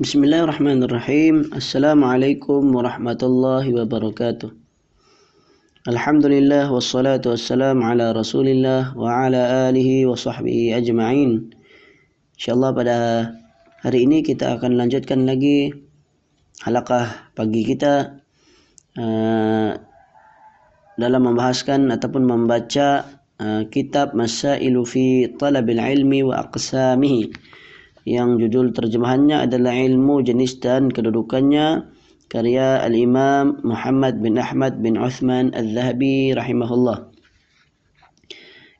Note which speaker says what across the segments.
Speaker 1: Bismillahirrahmanirrahim. Assalamualaikum warahmatullahi wabarakatuh. Alhamdulillah wassalatu wassalamu ala Rasulillah wa ala alihi wa sahbihi ajma'in. Insyaallah pada hari ini kita akan lanjutkan lagi halaqah pagi kita uh, dalam membahaskan ataupun membaca uh, kitab Masailu fi Talabil Ilmi wa Aqsamihi yang judul terjemahannya adalah ilmu jenis dan kedudukannya karya al-Imam Muhammad bin Ahmad bin Uthman al-Zahabi rahimahullah.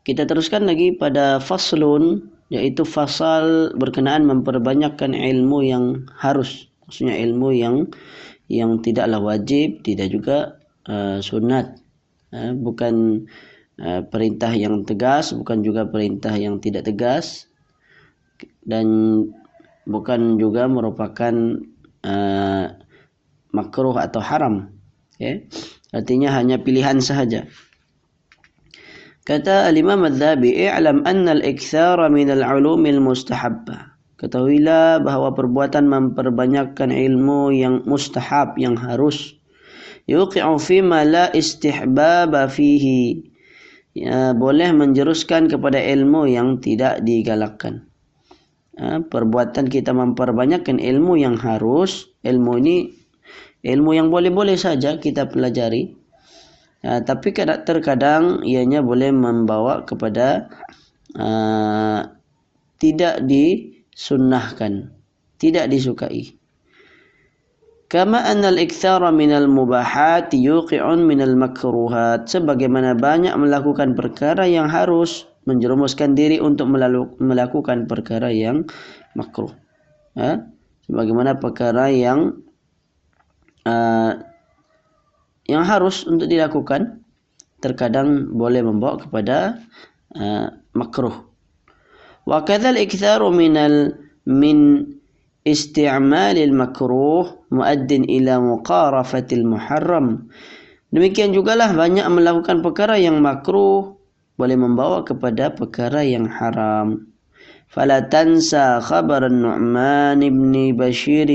Speaker 1: Kita teruskan lagi pada faslun yaitu fasal berkenaan memperbanyakkan ilmu yang harus. Maksudnya ilmu yang yang tidaklah wajib tidak juga uh, sunat. Uh, bukan uh, perintah yang tegas bukan juga perintah yang tidak tegas dan bukan juga merupakan uh, makruh atau haram ya. Artinya hanya pilihan sahaja. Kata al-imam adz-dzabi i'lam anna al-ikthara min al-ulum al-mustahabbah ketahuilah bahawa perbuatan memperbanyakkan ilmu yang mustahab yang harus. Yuqi'u fi ma la istihbaba fihi. Ya, boleh menjeruskan kepada ilmu yang tidak digalakkan perbuatan kita memperbanyakkan ilmu yang harus ilmu ini ilmu yang boleh-boleh saja kita pelajari. Uh, tapi terkadang ianya boleh membawa kepada uh, tidak disunnahkan tidak disukai. Kama al-ikthara min al-mubahat yuqi'un min al-makruhat sebagaimana banyak melakukan perkara yang harus menjerumuskan diri untuk melakukan perkara yang makruh. Ha? Sebagaimana perkara yang uh, yang harus untuk dilakukan terkadang boleh membawa kepada uh, makruh. Wa kadzal iktharu min al min isti'mal al makruh muaddin ila muqarafati al muharram. Demikian jugalah banyak melakukan perkara yang makruh boleh membawa kepada perkara yang haram. Fala tansa khabar Nu'man ibn Bashir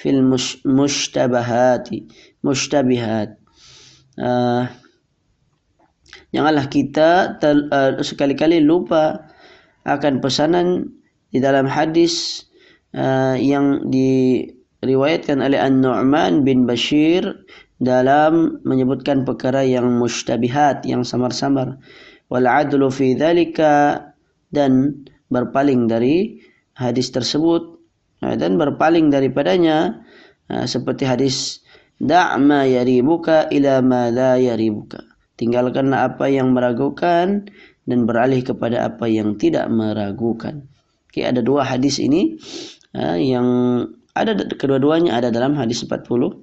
Speaker 1: fil mushtabahat. Mushtabihat. Uh, janganlah kita tel, uh, sekali-kali lupa akan pesanan di dalam hadis uh, yang diriwayatkan oleh An-Nu'man bin Bashir dalam menyebutkan perkara yang mushtabihat yang samar-samar wal adlu fi dhalika dan berpaling dari hadis tersebut. Dan berpaling daripadanya ha, seperti hadis da'ma yaribuka ila ma la yaribuka. Tinggalkanlah apa yang meragukan dan beralih kepada apa yang tidak meragukan. Okay, ada dua hadis ini ha, yang ada kedua-duanya ada dalam hadis 40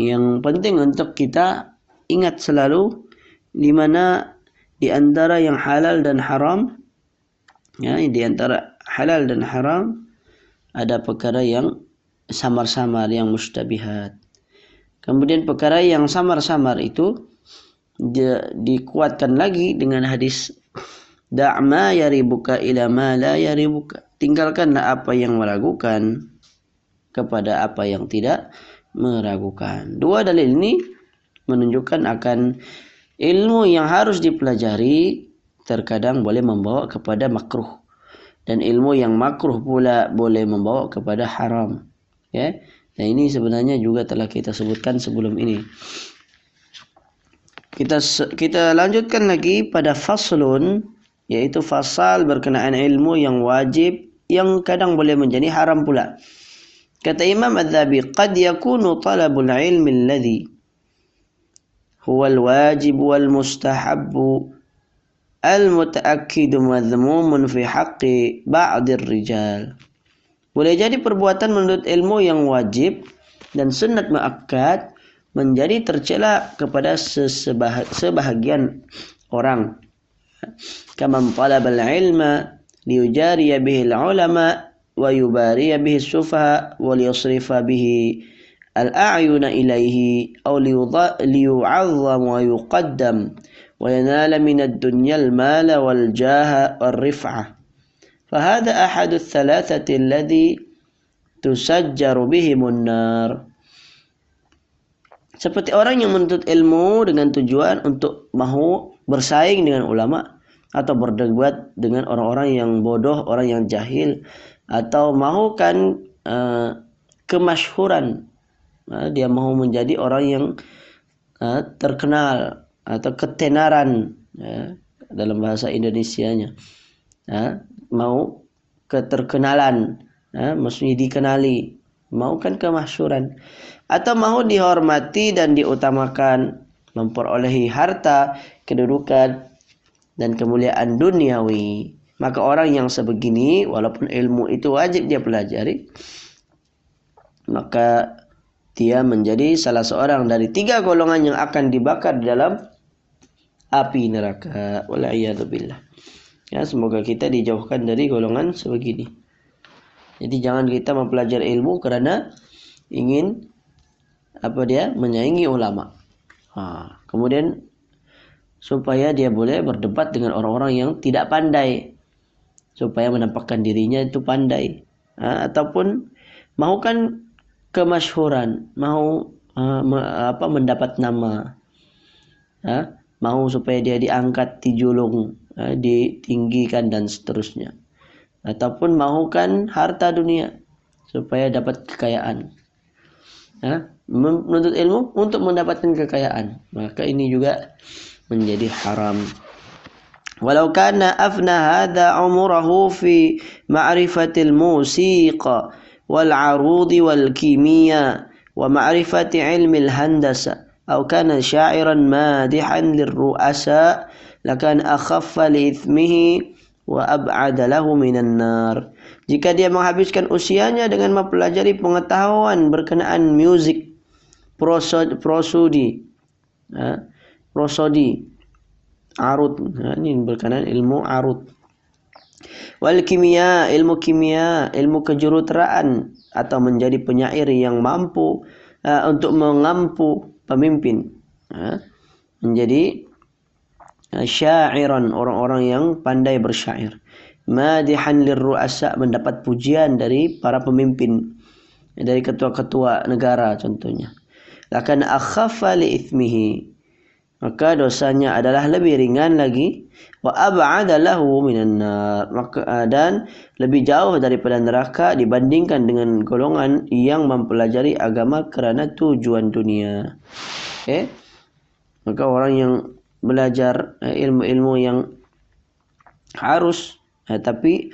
Speaker 1: yang penting untuk kita ingat selalu di mana di antara yang halal dan haram ya di antara halal dan haram ada perkara yang samar-samar yang mustabihat. Kemudian perkara yang samar-samar itu di, dikuatkan lagi dengan hadis da'ma yaribuka ila ma la yaribuka. Tinggalkanlah apa yang meragukan kepada apa yang tidak meragukan. Dua dalil ini menunjukkan akan ilmu yang harus dipelajari terkadang boleh membawa kepada makruh. Dan ilmu yang makruh pula boleh membawa kepada haram. Ya? Dan ini sebenarnya juga telah kita sebutkan sebelum ini. Kita kita lanjutkan lagi pada faslun yaitu fasal berkenaan ilmu yang wajib yang kadang boleh menjadi haram pula. Kata Imam Az-Zabi qad yakunu talabul ilmi alladhi هو الواجب والمستحب المتأكد مذموم في حق بعض الرجال boleh jadi perbuatan menurut ilmu yang wajib dan sunat muakkad menjadi tercela kepada sebahagian orang kama talab al-ilma liyujariya bihi al-ulama wa yubariya bihi as-sufaha wa liyasrifa bihi الأعين إليه أو ليعظم ويقدم وينال من الدنيا المال والجاه والرفعة فهذا أحد الثلاثة الذي tusajjaru bihimun nar seperti orang yang menuntut ilmu dengan tujuan untuk mahu bersaing dengan ulama atau berdebat dengan orang-orang yang bodoh, orang yang jahil atau mahukan uh, kemasyhuran uh, dia mahu menjadi orang yang uh, terkenal atau ketenaran uh, dalam bahasa Indonesianya mau keterkenalan maksudnya dikenali mahukan kemasyhuran atau mahu dihormati dan diutamakan memperolehi harta, kedudukan dan kemuliaan duniawi. Maka orang yang sebegini walaupun ilmu itu wajib dia pelajari maka dia menjadi salah seorang dari tiga golongan yang akan dibakar dalam api neraka. Waliyadzubillah. Ya, semoga kita dijauhkan dari golongan sebegini. Jadi jangan kita mempelajari ilmu kerana ingin apa dia menyaingi ulama. Ha, kemudian supaya dia boleh berdebat dengan orang-orang yang tidak pandai supaya menampakkan dirinya itu pandai ha, ataupun mahukan kemasyhuran mahu ha, me, apa mendapat nama. Ha, mahu supaya dia diangkat dijulung ha, ditinggikan dan seterusnya. Ataupun mahukan harta dunia supaya dapat kekayaan. Ha, menuntut ilmu untuk mendapatkan kekayaan. Maka ini juga menjadi haram. Walau kana afna hadha umrahu fi ma'rifatil musiqa ilmi al handasa atau kana sya'iran madihan lirru'asa lakan akhaffa li ithmihi wa ab'ada lahu minan nar jika dia menghabiskan usianya dengan mempelajari pengetahuan berkenaan muzik prosodi ha? prosodi arut ha? ini berkenaan ilmu arut wal kimia ilmu kimia ilmu kejuruteraan atau menjadi penyair yang mampu uh, untuk mengampu pemimpin uh, menjadi uh, syairan orang-orang yang pandai bersyair. Madihan lirru'asa mendapat pujian dari para pemimpin dari ketua-ketua negara contohnya. Akan akhaffa li ithmihi maka dosanya adalah lebih ringan lagi. Wa ab'ada lahu minan nar. Maka ah, dan lebih jauh daripada neraka dibandingkan dengan golongan yang mempelajari agama kerana tujuan dunia. Okey maka orang yang belajar eh, ilmu-ilmu yang harus eh, tapi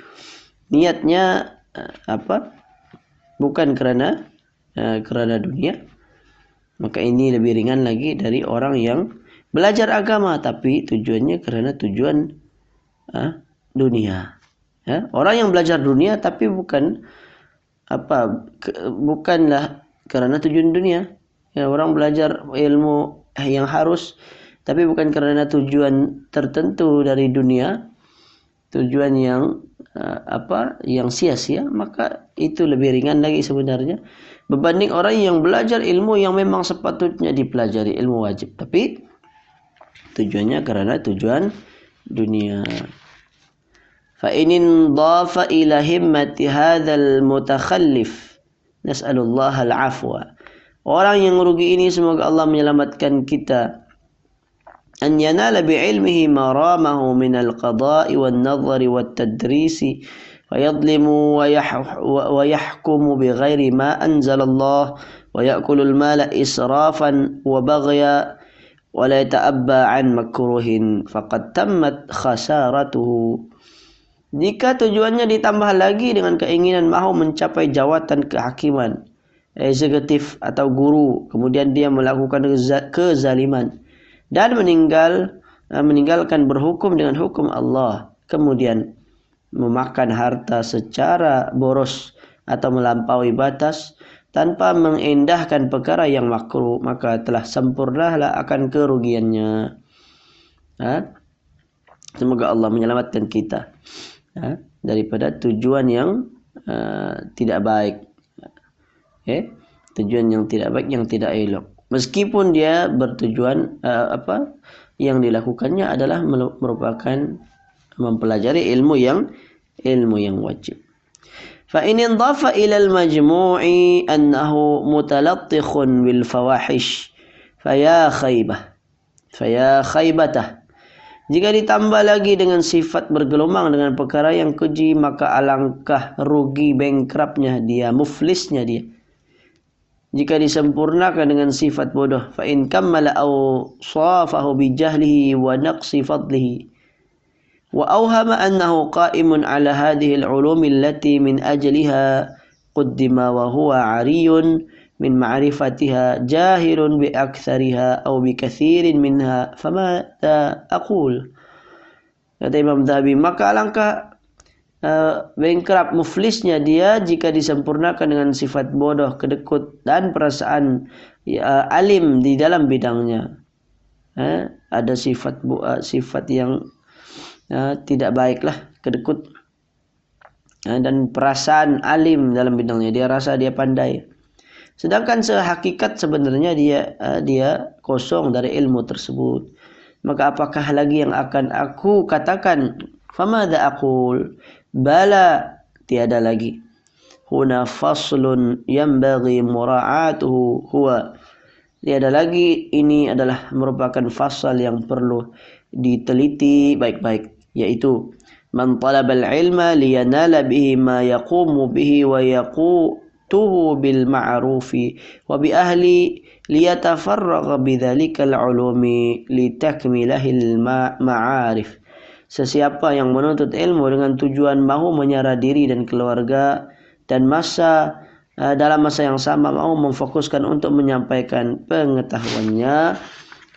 Speaker 1: niatnya eh, apa? Bukan kerana kerana dunia. Maka ini lebih ringan lagi dari orang yang belajar agama tapi tujuannya kerana tujuan ha, dunia. Ya, orang yang belajar dunia tapi bukan apa ke, bukanlah kerana tujuan dunia. Ya, orang belajar ilmu yang harus tapi bukan kerana tujuan tertentu dari dunia, tujuan yang uh, apa yang sia-sia, maka itu lebih ringan lagi sebenarnya berbanding orang yang belajar ilmu yang memang sepatutnya dipelajari ilmu wajib tapi tujuannya kerana tujuan dunia fa inin dhafa ila himmati hadzal mutakhallif nas'alullah al-afwa orang yang rugi ini semoga Allah menyelamatkan kita yanala bi ilmihi maramahu min al-qada'i wan-nadhari wat-tadrisi ويظلم ويحكم بغير ما أنزل الله ويأكل المال إسرافا وبغيا ولا يتأبى عن مكروه فقد تمت خسارته Jika tujuannya ditambah lagi dengan keinginan mahu mencapai jawatan kehakiman, eksekutif atau guru, kemudian dia melakukan kezaliman dan meninggal meninggalkan berhukum dengan hukum Allah, kemudian memakan harta secara boros atau melampaui batas tanpa mengindahkan perkara yang makruh maka telah sempurnalah akan kerugiannya ha? semoga Allah menyelamatkan kita ha? daripada tujuan yang uh, tidak baik okay? tujuan yang tidak baik yang tidak elok meskipun dia bertujuan uh, apa yang dilakukannya adalah merupakan mempelajari ilmu yang ilmu yang wajib. فإن انضاف إلى المجموع أنه متلطخ بالفواحش فيا خيبة فيا خيبته Jika ditambah lagi dengan sifat bergelumang dengan perkara yang keji, maka alangkah rugi bengkrapnya dia, muflisnya dia. Jika disempurnakan dengan sifat bodoh, fa in kammala aw safahu bi jahlihi wa naqsi fadlihi hadhihi al-ulum allati min ajliha qaddima wa huwa 'ariyun min ma'rifatiha jahirun bi aktsariha aw bi kathirin minha fama ta aqul. Kata Imam Dhabi maka alangkah uh, muflisnya dia jika disempurnakan dengan sifat bodoh kedekut dan perasaan uh, alim di dalam bidangnya. Uh, ada sifat uh, sifat yang uh, tidak baiklah kedekut uh, dan perasaan alim dalam bidangnya dia rasa dia pandai Sedangkan sehakikat sebenarnya dia uh, dia kosong dari ilmu tersebut. Maka apakah lagi yang akan aku katakan? Famada aqul? Bala tiada lagi. Huna faslun yanbaghi mura'atuhu huwa. Tiada lagi ini adalah merupakan fasal yang perlu diteliti baik-baik yaitu man talaba al-ilma liyanala bihi ma yaqumu bihi wa yaqu tuhu bil ma'rufi wa bi ahli liyatafarragha bidzalika al-ulumi litakmilahil ma'arif. Sesiapa yang menuntut ilmu dengan tujuan mahu menyara diri dan keluarga dan masa uh, dalam masa yang sama mahu memfokuskan untuk menyampaikan pengetahuannya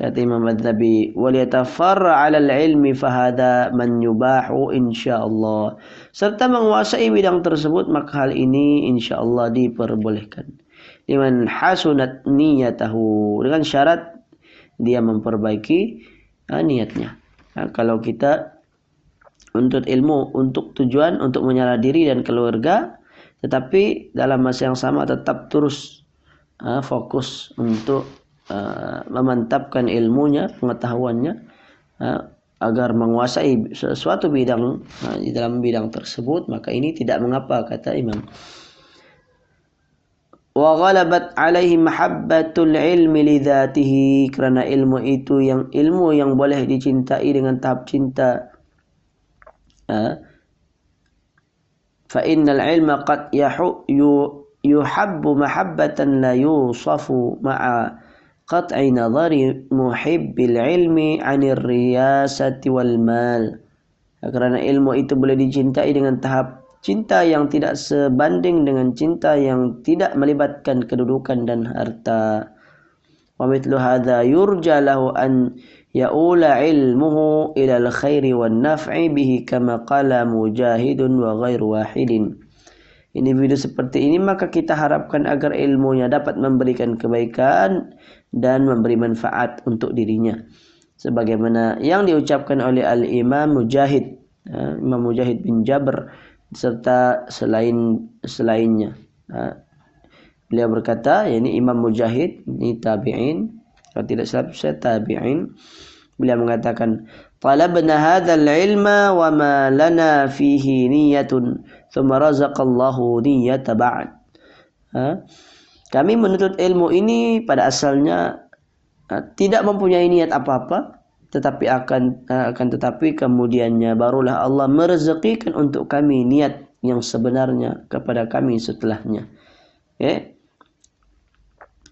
Speaker 1: kata Imam Al-Dhabi waliyatafarra 'ala al-ilmi fahada man yubahu insyaallah. Serta menguasai bidang tersebut maka hal ini insyaallah diperbolehkan. Liman hasunat niyatahu. Dengan syarat dia memperbaiki uh, niatnya. Uh, kalau kita untuk ilmu untuk tujuan untuk menyala diri dan keluarga tetapi dalam masa yang sama tetap terus uh, fokus untuk Uh, memantapkan ilmunya, pengetahuannya uh, agar menguasai sesuatu bidang uh, di dalam bidang tersebut maka ini tidak mengapa kata Imam. Wa ghalabat alaihi mahabbatul ilmi li dhatihi kerana ilmu itu yang ilmu yang boleh dicintai dengan tahap cinta. Fa innal ilma qad yuhabbu mahabbatan la yusafu ma'a nazari muhibbil ilmi anir riyasati wal mal? Kerana ilmu itu boleh dicintai dengan tahap cinta yang tidak sebanding dengan cinta yang tidak melibatkan kedudukan dan harta. Wa mithlu hadha yurja lahu an ya'ula ilmuhu ila al khairi wan naf'i bihi kama qala mujahidun wa ghairu wahidin individu seperti ini maka kita harapkan agar ilmunya dapat memberikan kebaikan dan memberi manfaat untuk dirinya. Sebagaimana yang diucapkan oleh al-Imam Mujahid ha, Imam Mujahid bin Jabr serta selain selainnya. Ha, beliau berkata yakni Imam Mujahid ini tabi'in kalau tidak salah saya tabi'in. Beliau mengatakan talabna hadzal ilma wa ma lana fihi niyyatun thumma razaqallahu niyyata ba'd ha kami menuntut ilmu ini pada asalnya uh, tidak mempunyai niat apa-apa tetapi akan uh, akan tetapi kemudiannya barulah Allah merezekikan untuk kami niat yang sebenarnya kepada kami setelahnya. Okay.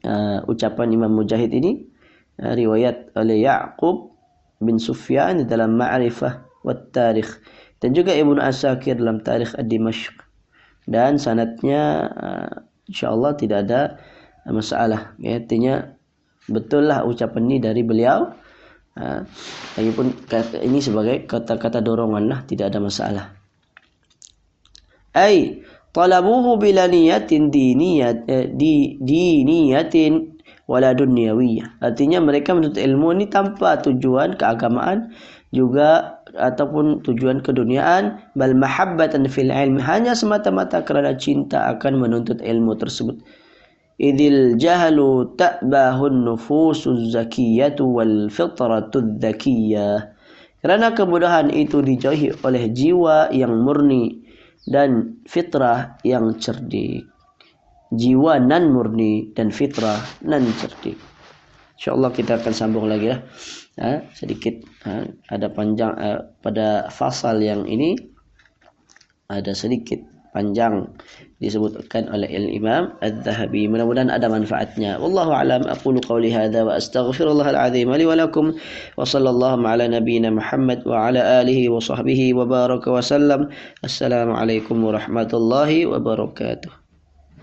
Speaker 1: Uh, ucapan Imam Mujahid ini uh, riwayat oleh Ya'qub bin Sufyan dalam Ma'rifah wa Tarikh dan juga Ibnu Asakir dalam Tarikh Ad-Dimashq. Dan sanatnya uh, insyaallah tidak ada masalah. Ya artinya betul lah ucapan ini dari beliau. Ha, lagipun ini sebagai kata-kata dorongan lah tidak ada masalah. Ai talabuhu bila niyatin diniyat eh, di diniyatin wala dunyawiyah. Artinya mereka menuntut ilmu ini tanpa tujuan keagamaan juga ataupun tujuan keduniaan bal mahabbatan fil ilmi hanya semata-mata kerana cinta akan menuntut ilmu tersebut idil jahalu ta'bahun nufusuz zakiyatu wal fitratu zakiyah kerana kemudahan itu dijauhi oleh jiwa yang murni dan fitrah yang cerdik. Jiwa nan murni dan fitrah nan cerdik. InsyaAllah kita akan sambung lagi ya. Ha, sedikit ha, ada panjang ha, pada fasal yang ini ada sedikit panjang disebutkan oleh Al-Imam Al-Zahabi. Mudah-mudahan ada manfaatnya. Wallahu a'lam. Aqulu qawli hadha wa astaghfirullah al-azim li wa lakum wa sallallahu ala nabiyyina Muhammad wa ala alihi wa sahbihi wa baraka wa sallam. Assalamualaikum warahmatullahi wabarakatuh.